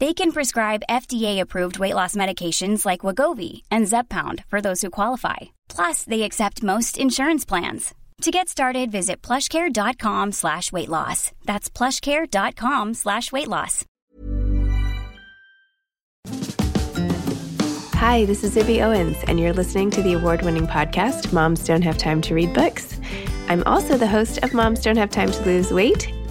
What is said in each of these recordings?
They can prescribe FDA-approved weight loss medications like Wegovy and Zepbound for those who qualify. Plus, they accept most insurance plans. To get started, visit plushcare.com slash weight loss. That's plushcare.com slash weight loss. Hi, this is Zibby Owens, and you're listening to the award winning podcast, Moms Don't Have Time to Read Books. I'm also the host of Moms Don't Have Time to Lose Weight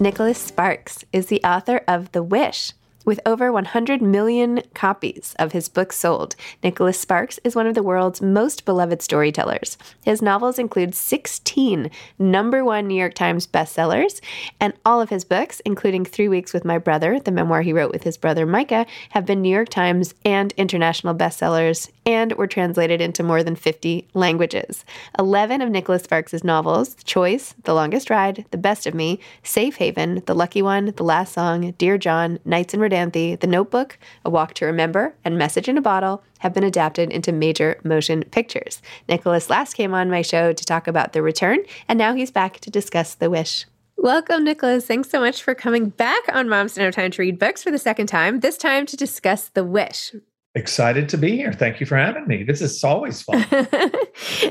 Nicholas Sparks is the author of The Wish. With over 100 million copies of his books sold, Nicholas Sparks is one of the world's most beloved storytellers. His novels include 16 number one New York Times bestsellers, and all of his books, including Three Weeks with My Brother, the memoir he wrote with his brother Micah, have been New York Times and international bestsellers and were translated into more than 50 languages. 11 of Nicholas Sparks' novels Choice, The Longest Ride, The Best of Me, Safe Haven, The Lucky One, The Last Song, Dear John, Nights in The Notebook, A Walk to Remember, and Message in a Bottle have been adapted into major motion pictures. Nicholas last came on my show to talk about The Return, and now he's back to discuss The Wish. Welcome, Nicholas. Thanks so much for coming back on Moms Don't Have Time to Read Books for the second time, this time to discuss The Wish. Excited to be here. Thank you for having me. This is always fun.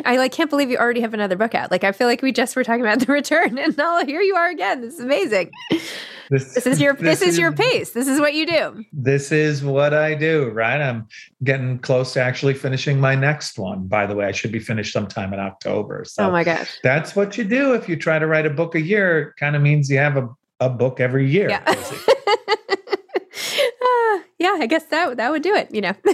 I like can't believe you already have another book out. Like I feel like we just were talking about the return and now here you are again. This is amazing. This, this is your this, this is, is, your pace. This is what you do. This is what I do, right? I'm getting close to actually finishing my next one. By the way, I should be finished sometime in October. So oh my gosh. That's what you do if you try to write a book a year. It kind of means you have a, a book every year. Yeah. yeah, I guess that that would do it. You know.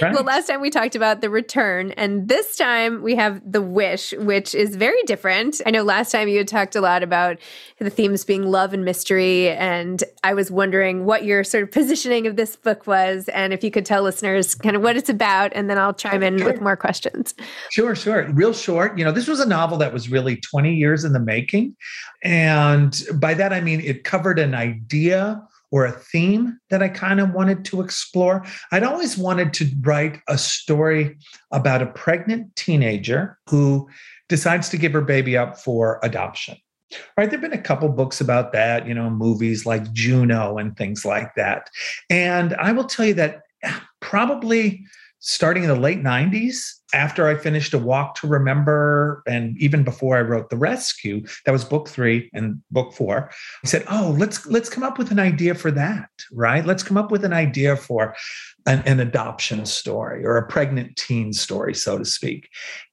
right. Well, last time we talked about the return, and this time we have the wish, which is very different. I know last time you had talked a lot about the themes being love and mystery, and I was wondering what your sort of positioning of this book was, and if you could tell listeners kind of what it's about, and then I'll chime in sure. with more questions. Sure, sure. Real short. You know, this was a novel that was really 20 years in the making, and by that I mean it covered an idea or a theme that I kind of wanted to explore. I'd always wanted to write a story about a pregnant teenager who decides to give her baby up for adoption. Right, there've been a couple books about that, you know, movies like Juno and things like that. And I will tell you that probably starting in the late 90s, after I finished A Walk to Remember, and even before I wrote The Rescue, that was book three and book four, I said, Oh, let's let's come up with an idea for that, right? Let's come up with an idea for an, an adoption story or a pregnant teen story, so to speak.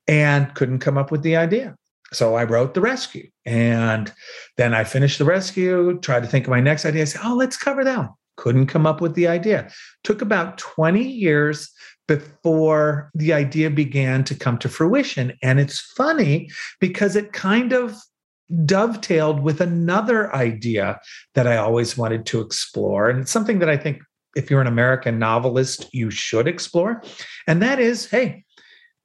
And couldn't come up with the idea. So I wrote The Rescue. And then I finished The Rescue, tried to think of my next idea. I said, Oh, let's cover that one. Couldn't come up with the idea. Took about 20 years before the idea began to come to fruition. And it's funny because it kind of dovetailed with another idea that I always wanted to explore. And it's something that I think if you're an American novelist, you should explore. And that is hey,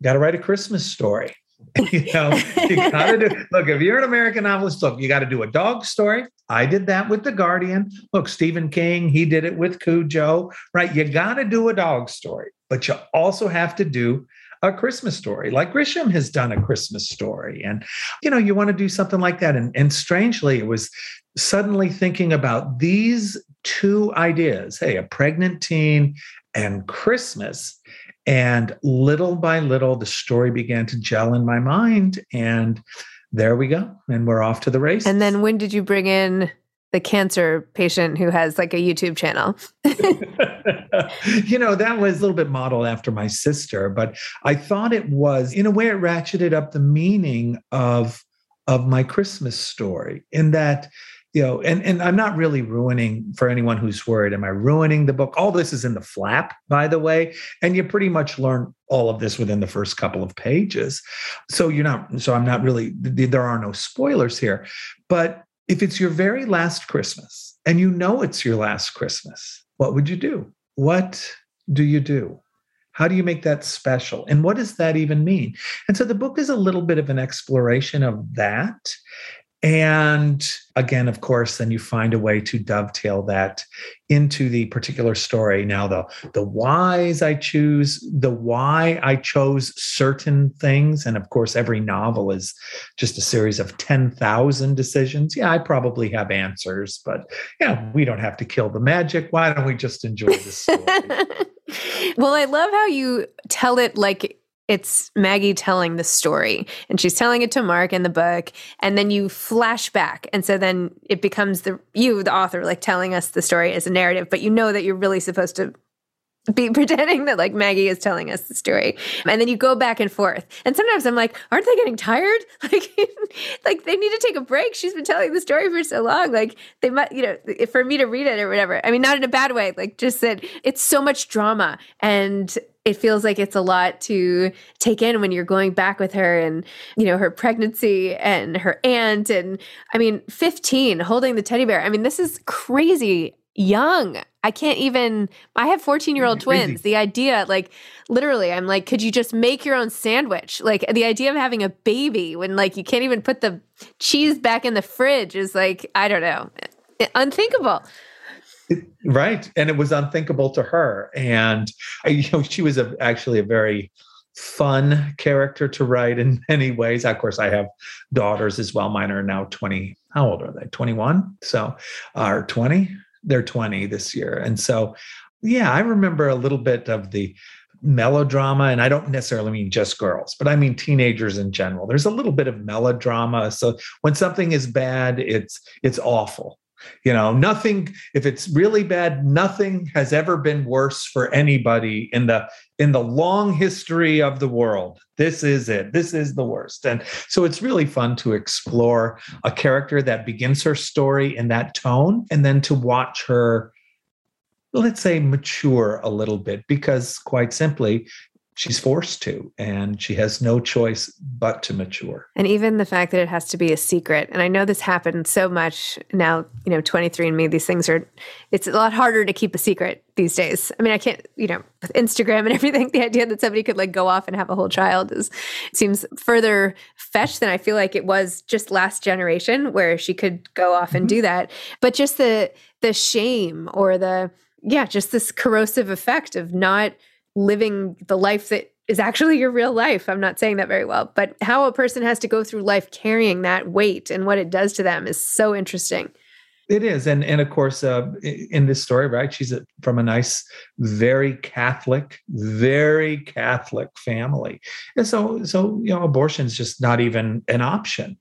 got to write a Christmas story. you know, you gotta do look, if you're an American novelist, look, you got to do a dog story. I did that with The Guardian. Look, Stephen King, he did it with Cujo, right? You got to do a dog story, but you also have to do a Christmas story, like Grisham has done a Christmas story. And, you know, you want to do something like that. And, and strangely, it was suddenly thinking about these two ideas hey, a pregnant teen and Christmas. And little by little, the story began to gel in my mind. And there we go. And we're off to the race. And then when did you bring in the cancer patient who has like a YouTube channel? you know, that was a little bit modeled after my sister, but I thought it was, in a way, it ratcheted up the meaning of of my Christmas story in that you know, and, and I'm not really ruining for anyone who's worried. Am I ruining the book? All this is in the flap, by the way. And you pretty much learn all of this within the first couple of pages. So you're not, so I'm not really, there are no spoilers here. But if it's your very last Christmas and you know it's your last Christmas, what would you do? What do you do? How do you make that special? And what does that even mean? And so the book is a little bit of an exploration of that. And again, of course, then you find a way to dovetail that into the particular story. Now, the the whys I choose, the why I chose certain things, and of course, every novel is just a series of ten thousand decisions. Yeah, I probably have answers, but yeah, we don't have to kill the magic. Why don't we just enjoy the story? well, I love how you tell it like it's Maggie telling the story and she's telling it to Mark in the book and then you flash back and so then it becomes the you the author like telling us the story as a narrative but you know that you're really supposed to be pretending that like Maggie is telling us the story. And then you go back and forth. And sometimes I'm like, aren't they getting tired? Like like they need to take a break. She's been telling the story for so long. Like they might, you know, for me to read it or whatever. I mean, not in a bad way, like just that it's so much drama and it feels like it's a lot to take in when you're going back with her and you know her pregnancy and her aunt and i mean 15 holding the teddy bear. I mean this is crazy young. I can't even i have 14 year old twins. The idea like literally i'm like could you just make your own sandwich? Like the idea of having a baby when like you can't even put the cheese back in the fridge is like i don't know unthinkable right and it was unthinkable to her and uh, you know she was a, actually a very fun character to write in many ways. Of course i have daughters as well. Mine are now 20 how old are they? 21 so are 20 they're 20 this year and so yeah i remember a little bit of the melodrama and i don't necessarily mean just girls but i mean teenagers in general. There's a little bit of melodrama so when something is bad it's it's awful you know, nothing, if it's really bad, nothing has ever been worse for anybody in the in the long history of the world. This is it. This is the worst. And so it's really fun to explore a character that begins her story in that tone and then to watch her let's say mature a little bit because quite simply she's forced to and she has no choice but to mature. And even the fact that it has to be a secret and i know this happened so much now you know 23andme these things are it's a lot harder to keep a secret these days. I mean i can't you know with instagram and everything the idea that somebody could like go off and have a whole child is seems further fetched than i feel like it was just last generation where she could go off and mm-hmm. do that. But just the the shame or the yeah just this corrosive effect of not living the life that is actually your real life. I'm not saying that very well, but how a person has to go through life carrying that weight and what it does to them is so interesting. It is, and and of course, uh, in this story, right? She's a, from a nice, very Catholic, very Catholic family, and so so you know, abortion is just not even an option.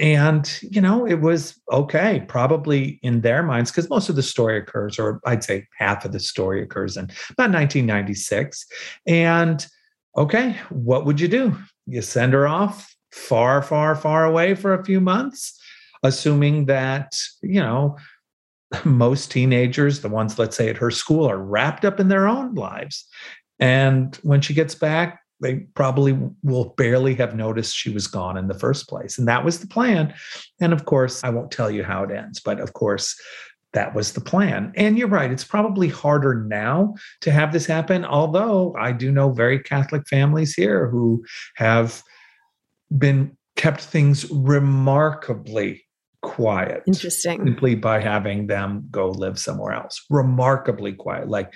And you know, it was okay, probably in their minds, because most of the story occurs, or I'd say half of the story occurs in about 1996. And okay, what would you do? You send her off far, far, far away for a few months assuming that, you know, most teenagers, the ones, let's say, at her school, are wrapped up in their own lives. And when she gets back, they probably will barely have noticed she was gone in the first place. And that was the plan. And of course, I won't tell you how it ends, but of course, that was the plan. And you're right, it's probably harder now to have this happen, although I do know very Catholic families here who have been kept things remarkably quiet. Interesting. Simply by having them go live somewhere else. Remarkably quiet. Like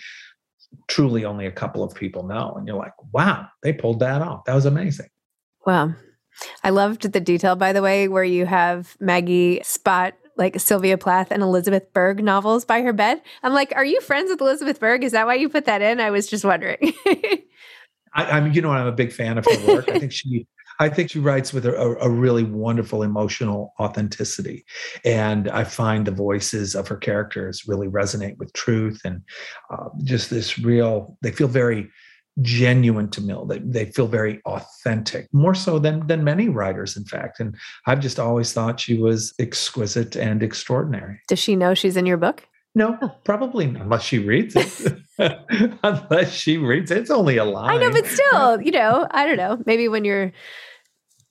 truly only a couple of people know. And you're like, wow, they pulled that off. That was amazing. Wow. I loved the detail, by the way, where you have Maggie spot like Sylvia Plath and Elizabeth Berg novels by her bed. I'm like, are you friends with Elizabeth Berg? Is that why you put that in? I was just wondering. I, am you know, I'm a big fan of her work. I think she I think she writes with a, a, really wonderful emotional authenticity. And I find the voices of her characters really resonate with truth and uh, just this real, they feel very genuine to Mill. They, they feel very authentic, more so than than many writers, in fact. And I've just always thought she was exquisite and extraordinary. Does she know she's in your book? No, probably not, unless she reads it. unless she reads. It's only a line. I know, but still, you know, I don't know. Maybe when you're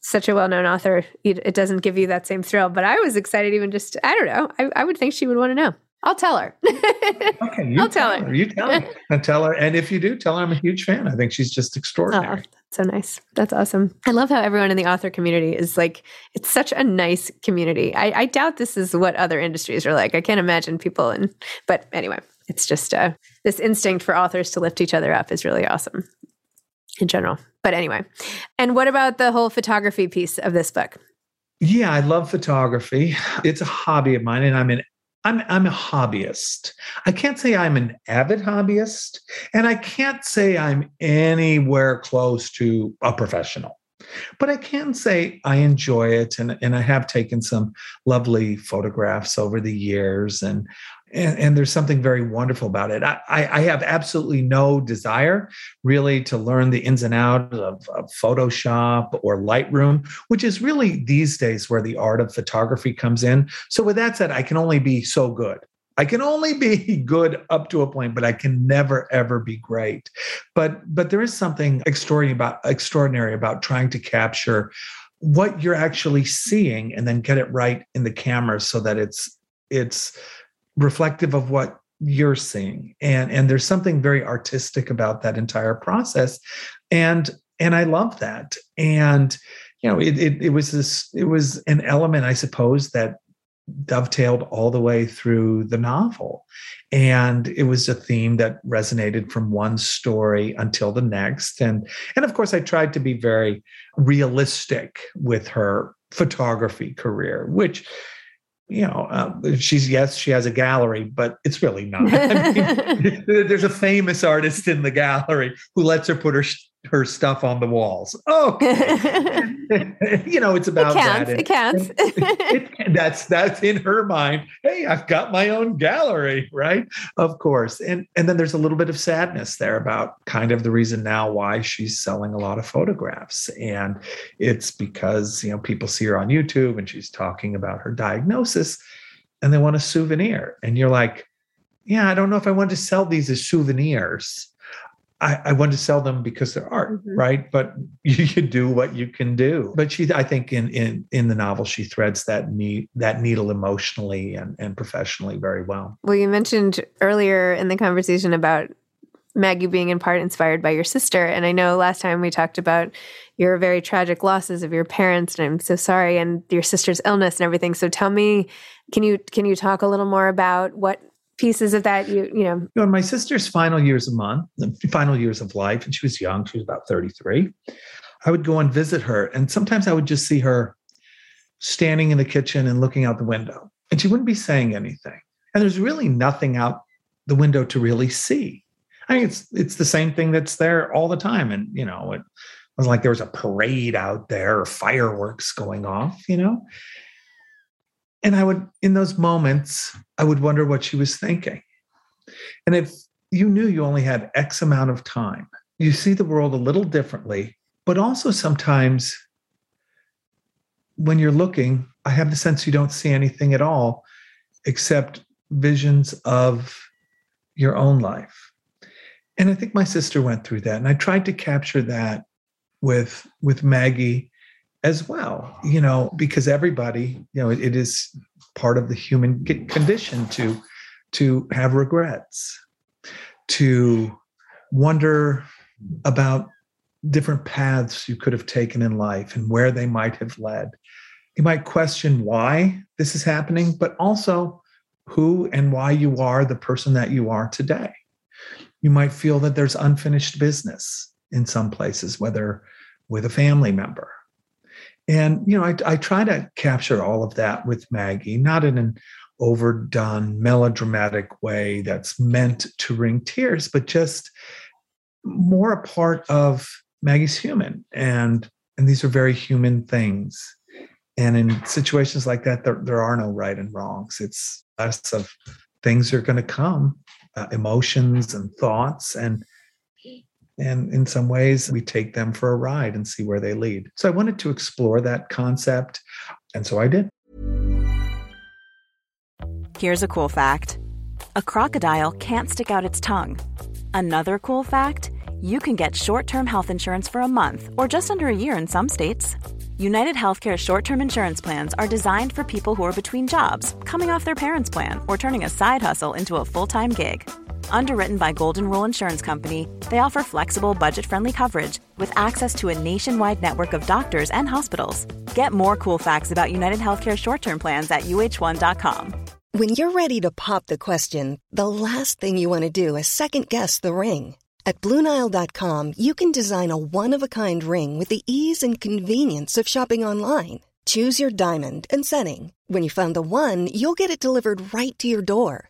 such a well-known author, it doesn't give you that same thrill. But I was excited, even just I don't know. I, I would think she would want to know. I'll tell her. okay, you I'll tell, her. her. You tell her. and tell her. And if you do, tell her I'm a huge fan. I think she's just oh, extraordinary. Oh, so nice. That's awesome. I love how everyone in the author community is like, it's such a nice community. I, I doubt this is what other industries are like. I can't imagine people and, but anyway, it's just uh, this instinct for authors to lift each other up is really awesome in general. But anyway, and what about the whole photography piece of this book? Yeah, I love photography. It's a hobby of mine, and I'm an I'm I'm a hobbyist. I can't say I'm an avid hobbyist, and I can't say I'm anywhere close to a professional. But I can say I enjoy it, and, and I have taken some lovely photographs over the years, and and, and, there's something very wonderful about it. I, I, have absolutely no desire really to learn the ins and outs of, of, Photoshop or Lightroom, which is really these days where the art of photography comes in. So, with that said, I can only be so good. I can only be good up to a point, but I can never ever be great. But but there is something extraordinary about extraordinary about trying to capture what you're actually seeing and then get it right in the camera so that it's it's reflective of what you're seeing. And and there's something very artistic about that entire process. And and i love that. And you know it, it, it was this it was an element i suppose that dovetailed all the way through the novel. And it was a theme that resonated from one story until the next. And and of course i tried to be very realistic with her photography career which you know, uh, she's yes, she has a gallery, but it's really not. I mean, there's a famous artist in the gallery who lets her put her her stuff on the walls. Oh, you know, it's about it counts, that. It counts. it, it, that's that's in her mind. Hey, I've got my own gallery, right? Of course. And and then there's a little bit of sadness there about kind of the reason now why she's selling a lot of photographs. And it's because, you know, people see her on YouTube and she's talking about her diagnosis and they want a souvenir. And you're like, yeah, I don't know if I want to sell these as souvenirs I, I want to sell them because they're art, mm-hmm. right? But you, you do what you can do. But she, I think, in in in the novel, she threads that need that needle emotionally and and professionally very well. Well, you mentioned earlier in the conversation about Maggie being in part inspired by your sister, and I know last time we talked about your very tragic losses of your parents, and I'm so sorry, and your sister's illness and everything. So tell me, can you can you talk a little more about what pieces of that you you know you know in my sister's final years of month final years of life and she was young she was about 33 i would go and visit her and sometimes i would just see her standing in the kitchen and looking out the window and she wouldn't be saying anything. And there's really nothing out the window to really see. I mean, it's it's the same thing that's there all the time. And you know, it was like there was a parade out there or fireworks going off, you know. And I would, in those moments, I would wonder what she was thinking. And if you knew you only had X amount of time, you see the world a little differently, but also sometimes when you're looking, I have the sense you don't see anything at all except visions of your own life. And I think my sister went through that. And I tried to capture that with with Maggie as well, you know, because everybody, you know, it, it is part of the human condition to to have regrets, to wonder about different paths you could have taken in life and where they might have led. You might question why this is happening, but also who and why you are the person that you are today. You might feel that there's unfinished business in some places, whether with a family member. And, you know, I, I try to capture all of that with Maggie, not in an overdone, melodramatic way that's meant to wring tears, but just more a part of Maggie's human. And and these are very human things. And in situations like that, there, there are no right and wrongs. It's less of things are going to come, uh, emotions and thoughts, and and in some ways we take them for a ride and see where they lead. So I wanted to explore that concept, and so I did. Here's a cool fact: a crocodile can't stick out its tongue. Another cool fact: you can get short-term health insurance for a month or just under a year in some states. United Healthcare short term insurance plans are designed for people who are between jobs, coming off their parents' plan, or turning a side hustle into a full time gig. Underwritten by Golden Rule Insurance Company, they offer flexible, budget friendly coverage with access to a nationwide network of doctors and hospitals. Get more cool facts about United Healthcare short term plans at uh1.com. When you're ready to pop the question, the last thing you want to do is second guess the ring at Bluenile.com, you can design a one of a kind ring with the ease and convenience of shopping online. Choose your diamond and setting. When you find the one, you'll get it delivered right to your door.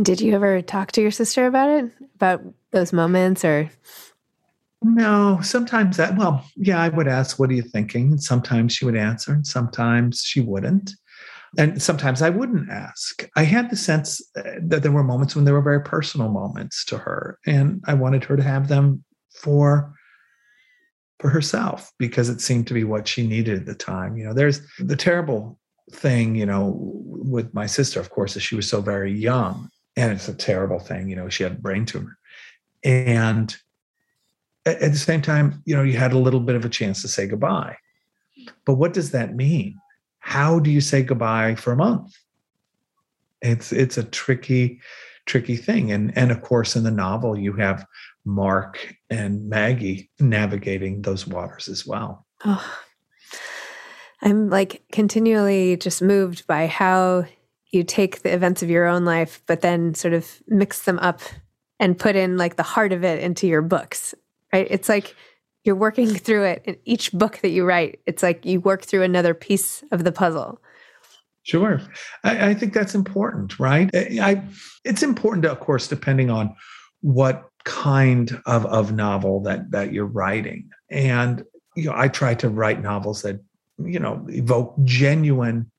Did you ever talk to your sister about it? About those moments or no, sometimes that, well, yeah, I would ask, what are you thinking? And sometimes she would answer, and sometimes she wouldn't. And sometimes I wouldn't ask. I had the sense uh, that there were moments when there were very personal moments to her, and I wanted her to have them for for herself because it seemed to be what she needed at the time. You know, there's the terrible thing, you know, with my sister, of course, is she was so very young and it's a terrible thing. You know, she had a brain tumor, and at, at the same time, you know, you had a little bit of a chance to say goodbye. But what does that mean? How do you say goodbye for a month? It's it's a tricky, tricky thing. And and of course, in the novel, you have Mark and Maggie navigating those waters as well. Oh, I'm like continually just moved by how you take the events of your own life, but then sort of mix them up and put in like the heart of it into your books, right? It's like you're working through it in each book that you write. It's like you work through another piece of the puzzle. Sure. I, I think that's important, right? I, it's important, of course, depending on what kind of, of novel that, that you're writing. And, you know, I try to write novels that, you know, evoke genuine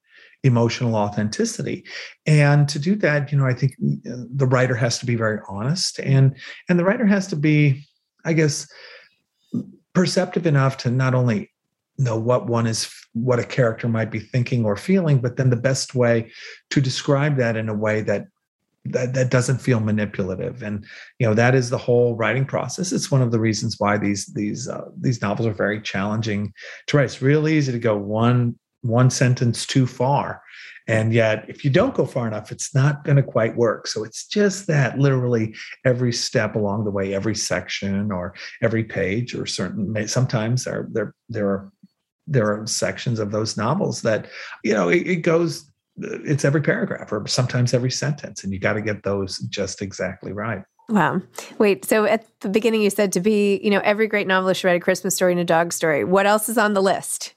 emotional authenticity. And to do that you know i think uh, the writer has to be very honest and and the writer has to be i guess perceptive enough to not only know what one is what a character might be thinking or feeling but then the best way to describe that in a way that that, that doesn't feel manipulative. And you know that is the whole writing process. It's one of the reasons why these these uh, these novels are very challenging to write. It's real easy to go one one sentence too far. And yet if you don't go far enough it's not going to quite work. So it's just that literally every step along the way every section or every page or certain sometimes there there there are there are sections of those novels that you know it, it goes it's every paragraph or sometimes every sentence and you got to get those just exactly right. Wow. Wait so at the beginning you said to be you know every great novelist should write a christmas story and a dog story. What else is on the list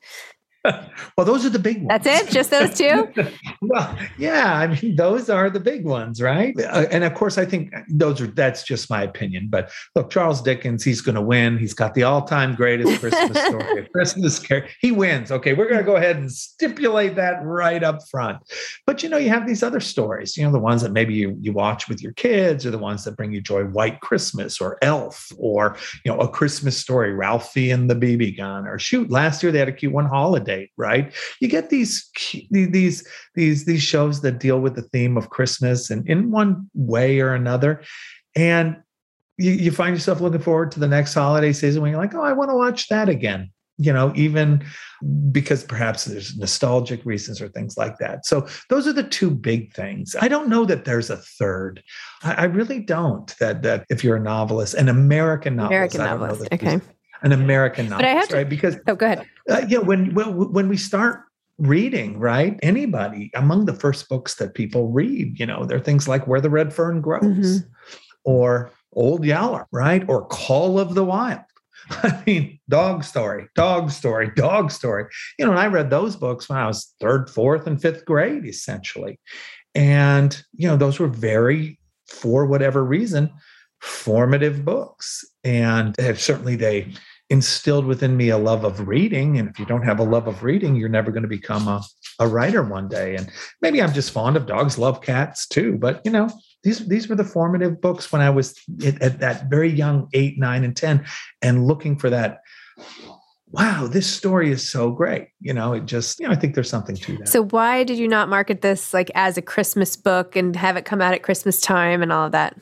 well, those are the big ones. That's it? Just those two? well, yeah. I mean, those are the big ones, right? Uh, and of course, I think those are, that's just my opinion. But look, Charles Dickens, he's going to win. He's got the all time greatest Christmas story, Christmas Carol. He wins. Okay. We're going to go ahead and stipulate that right up front. But, you know, you have these other stories, you know, the ones that maybe you, you watch with your kids or the ones that bring you joy, White Christmas or Elf or, you know, a Christmas story, Ralphie and the BB gun or shoot, last year they had a cute one holiday right? You get these these these these shows that deal with the theme of Christmas and in one way or another, and you, you find yourself looking forward to the next holiday season when you're like, oh, I want to watch that again. You know, even because perhaps there's nostalgic reasons or things like that. So those are the two big things. I don't know that there's a third. I, I really don't. That that if you're a novelist, an American novelist, American novelist, okay an American I have to, right? Because oh, go ahead. Uh, yeah, when, when when we start reading, right? Anybody among the first books that people read, you know, there are things like Where the Red Fern Grows, mm-hmm. or Old Yeller, right? Or Call of the Wild. I mean, dog story, dog story, dog story. You know, and I read those books when I was third, fourth, and fifth grade, essentially. And, you know, those were very, for whatever reason, formative books. And certainly they instilled within me a love of reading. And if you don't have a love of reading, you're never going to become a, a writer one day. And maybe I'm just fond of dogs, love cats too. But you know, these these were the formative books when I was at, at that very young eight, nine, and ten, and looking for that wow, this story is so great. You know, it just, you know, I think there's something to that. So why did you not market this like as a Christmas book and have it come out at Christmas time and all of that?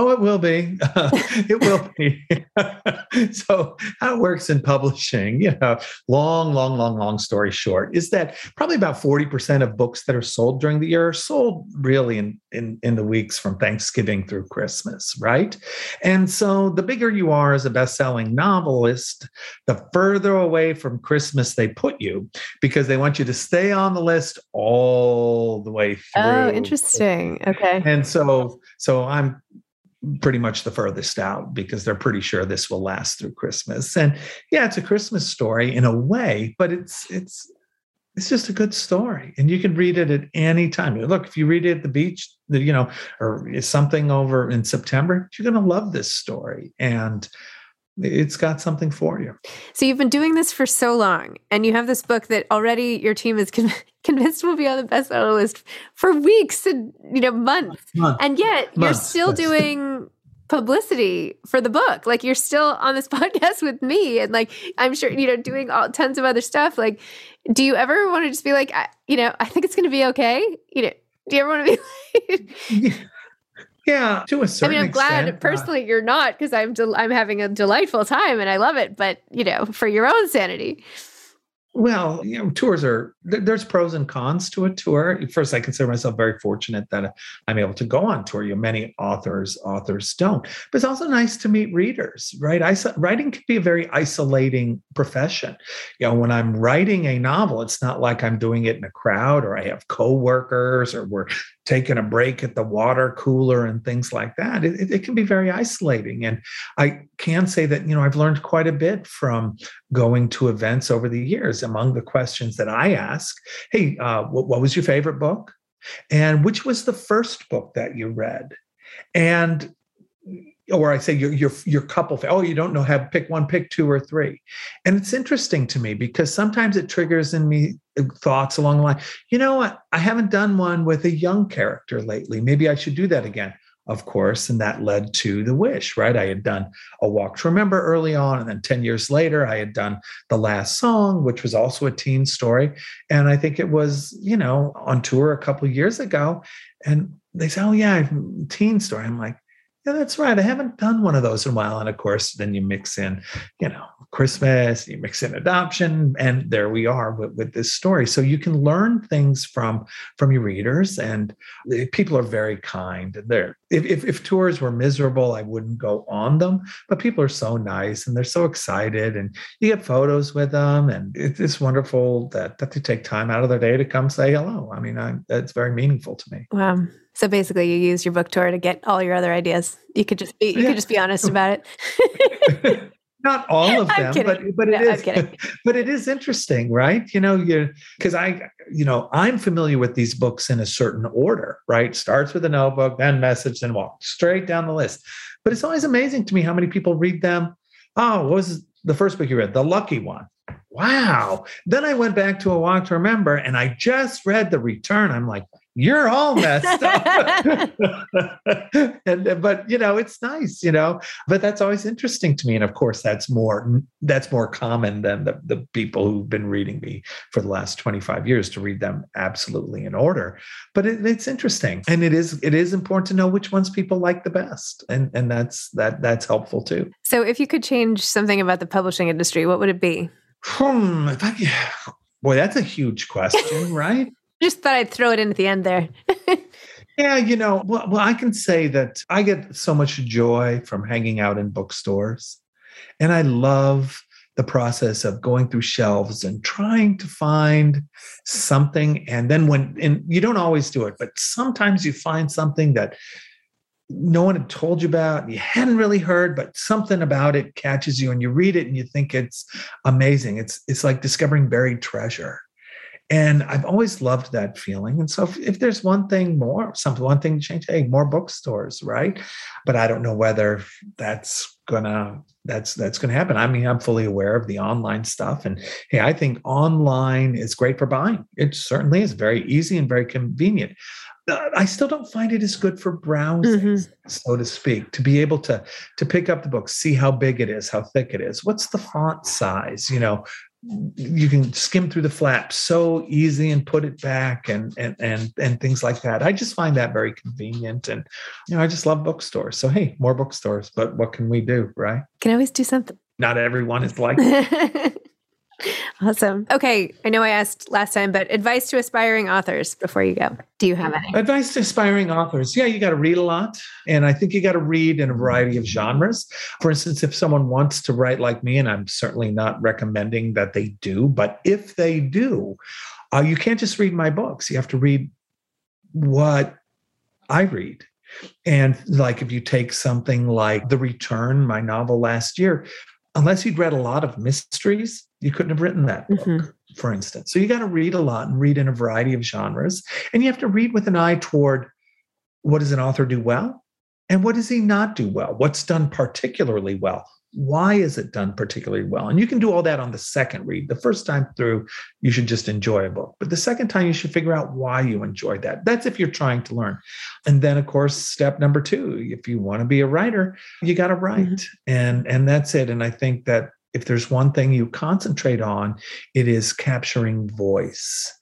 Oh, it will be. it will be. so, how it works in publishing, you know, long, long, long, long story short, is that probably about 40% of books that are sold during the year are sold really in, in, in the weeks from Thanksgiving through Christmas, right? And so, the bigger you are as a best selling novelist, the further away from Christmas they put you because they want you to stay on the list all the way oh, through. Oh, interesting. Okay. And so, so I'm pretty much the furthest out because they're pretty sure this will last through Christmas. And yeah, it's a Christmas story in a way, but it's it's it's just a good story and you can read it at any time look if you read it at the beach you know or something over in september you're going to love this story and it's got something for you. So you've been doing this for so long, and you have this book that already your team is con- convinced will be on the bestseller list for weeks and you know months, months. and yet months. you're still yes. doing publicity for the book. Like you're still on this podcast with me, and like I'm sure you know doing all tons of other stuff. Like, do you ever want to just be like, I, you know, I think it's going to be okay? You know, do you ever want to be like? Yeah, to a certain. I mean, I'm glad personally uh, you're not because I'm del- I'm having a delightful time and I love it. But you know, for your own sanity. Well, you know, tours are there's pros and cons to a tour. First, I consider myself very fortunate that I'm able to go on tour. You know, many authors authors don't, but it's also nice to meet readers, right? I, writing can be a very isolating profession. You know, when I'm writing a novel, it's not like I'm doing it in a crowd or I have coworkers or we're taking a break at the water cooler and things like that. It, it, can be very isolating. And I can say that, you know, I've learned quite a bit from going to events over the years. Among the questions that I ask, hey, uh, what, what was your favorite book? And which was the first book that you read? And or I say your your your couple. Oh, you don't know. Have pick one, pick two, or three. And it's interesting to me because sometimes it triggers in me thoughts along the line. You know what? I haven't done one with a young character lately. Maybe I should do that again. of course, and that led to The Wish, right? I had done A Walk to Remember early on, and then 10 years later, I had done The Last Song, which was also a teen story. And I think it was, you know, on tour a couple years ago. And they say, Oh, yeah, teen story. I'm like, yeah, that's right. I haven't done one of those in a while. And of course, then you mix in, you know, Christmas, you mix in adoption, and there we are with, with this story. So you can learn things from from your readers, and people are very kind. And they're if, if, if tours were miserable, I wouldn't go on them. But people are so nice and they're so excited, and you get photos with them, and it's wonderful that that they take time out of their day to come say hello. I mean, I, that's very meaningful to me. Wow. So basically, you use your book tour to get all your other ideas. You could just be you yeah. could just be honest about it. Not all of them, but but it no, is, but it is interesting, right? You know, you because I you know I'm familiar with these books in a certain order, right? Starts with a notebook, then message, then walk straight down the list. But it's always amazing to me how many people read them. Oh, what was the first book you read? The Lucky One. Wow. Then I went back to a walk to remember, and I just read the Return. I'm like, you're all messed up. and but you know, it's nice, you know. But that's always interesting to me. And of course, that's more that's more common than the, the people who've been reading me for the last 25 years to read them absolutely in order. But it, it's interesting. And it is it is important to know which ones people like the best. And and that's that that's helpful too. So if you could change something about the publishing industry, what would it be? Hmm, I, boy, that's a huge question, right? Just thought I'd throw it in at the end there. yeah, you know, well, well, I can say that I get so much joy from hanging out in bookstores. And I love the process of going through shelves and trying to find something. And then when, and you don't always do it, but sometimes you find something that no one had told you about, you hadn't really heard, but something about it catches you and you read it and you think it's amazing. It's it's like discovering buried treasure. And I've always loved that feeling. And so if, if, there's one thing more, something, one thing to change, hey, more bookstores, right? But I don't know whether that's gonna that's that's gonna happen. I mean, I'm fully aware of the online stuff. And hey, I think online is great for buying. It certainly is very easy and very convenient. Uh, I still don't find it as good for browsing, mm-hmm. so to speak, to be able to to pick up the book, see how big it is, how thick it is, what's the font size, you know, you can skim through the flap so easy and put it back and and and and things like that. I just find that very convenient and you know I just love bookstores. So hey, more bookstores, but what can we do, right? Can always do something. Not everyone is like Awesome. Okay. I know I asked last time, but advice to aspiring authors before you go. Do you have any? Advice to aspiring authors. Yeah, you got to read a lot. And I think you got to read in a variety of genres. For instance, if someone wants to write like me, and I'm certainly not recommending that they do, but if they do, uh, you can't just read my books. You have to read what I read. And like if you take something like The Return, my novel last year, unless you'd read a lot of mysteries, you couldn't have written that book, mm-hmm. for instance. So you got to read a lot and read in a variety of genres. And you have to read with an eye toward what does an author do well? And what does he not do well? What's done particularly well? Why is it done particularly well? And you can do all that on the second read. The first time through, you should just enjoy a book. But the second time, you should figure out why you enjoyed that. That's if you're trying to learn. And then, of course, step number two, if you want to be a writer, you got to write. Mm-hmm. And, and that's it. And I think that if there's one thing you concentrate on, it is capturing voice.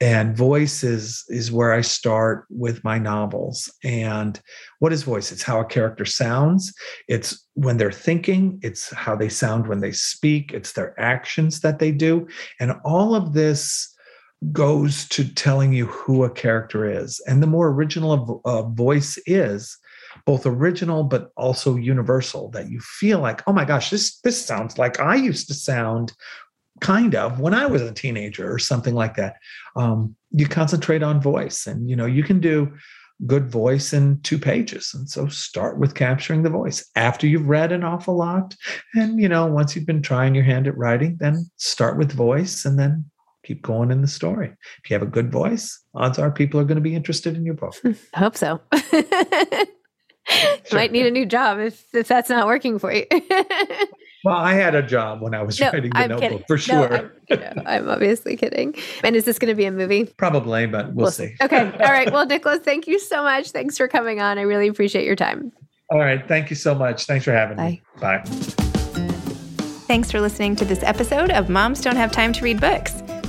And voice is, is where I start with my novels. And what is voice? It's how a character sounds. It's when they're thinking. It's how they sound when they speak. It's their actions that they do. And all of this goes to telling you who a character is. And the more original a, voice is, both original but also universal that you feel like oh my gosh this this sounds like i used to sound kind of when i was a teenager or something like that um, you concentrate on voice and you know you can do good voice in two pages. And so start with capturing the voice. After you've read an awful lot and you know once you've been trying your hand at writing then start with voice and then keep going in the story. If you have a good voice odds are people are going to be interested in your book. I hope so. Sure. Might need a new job if, if that's not working for you. Well, I had a job when I was No, writing the I'm notebook kidding. for No, sure. I'm, you know, I'm obviously kidding. And is this going to be a movie? Probably, but we'll, see. Okay. All right. Well, Nicholas, thank you so much. Thanks for coming on. I really appreciate your time. All right. Thank you so much. Thanks for having me. Bye. Thanks for listening to this episode of Moms Don't Have Time to Read Books.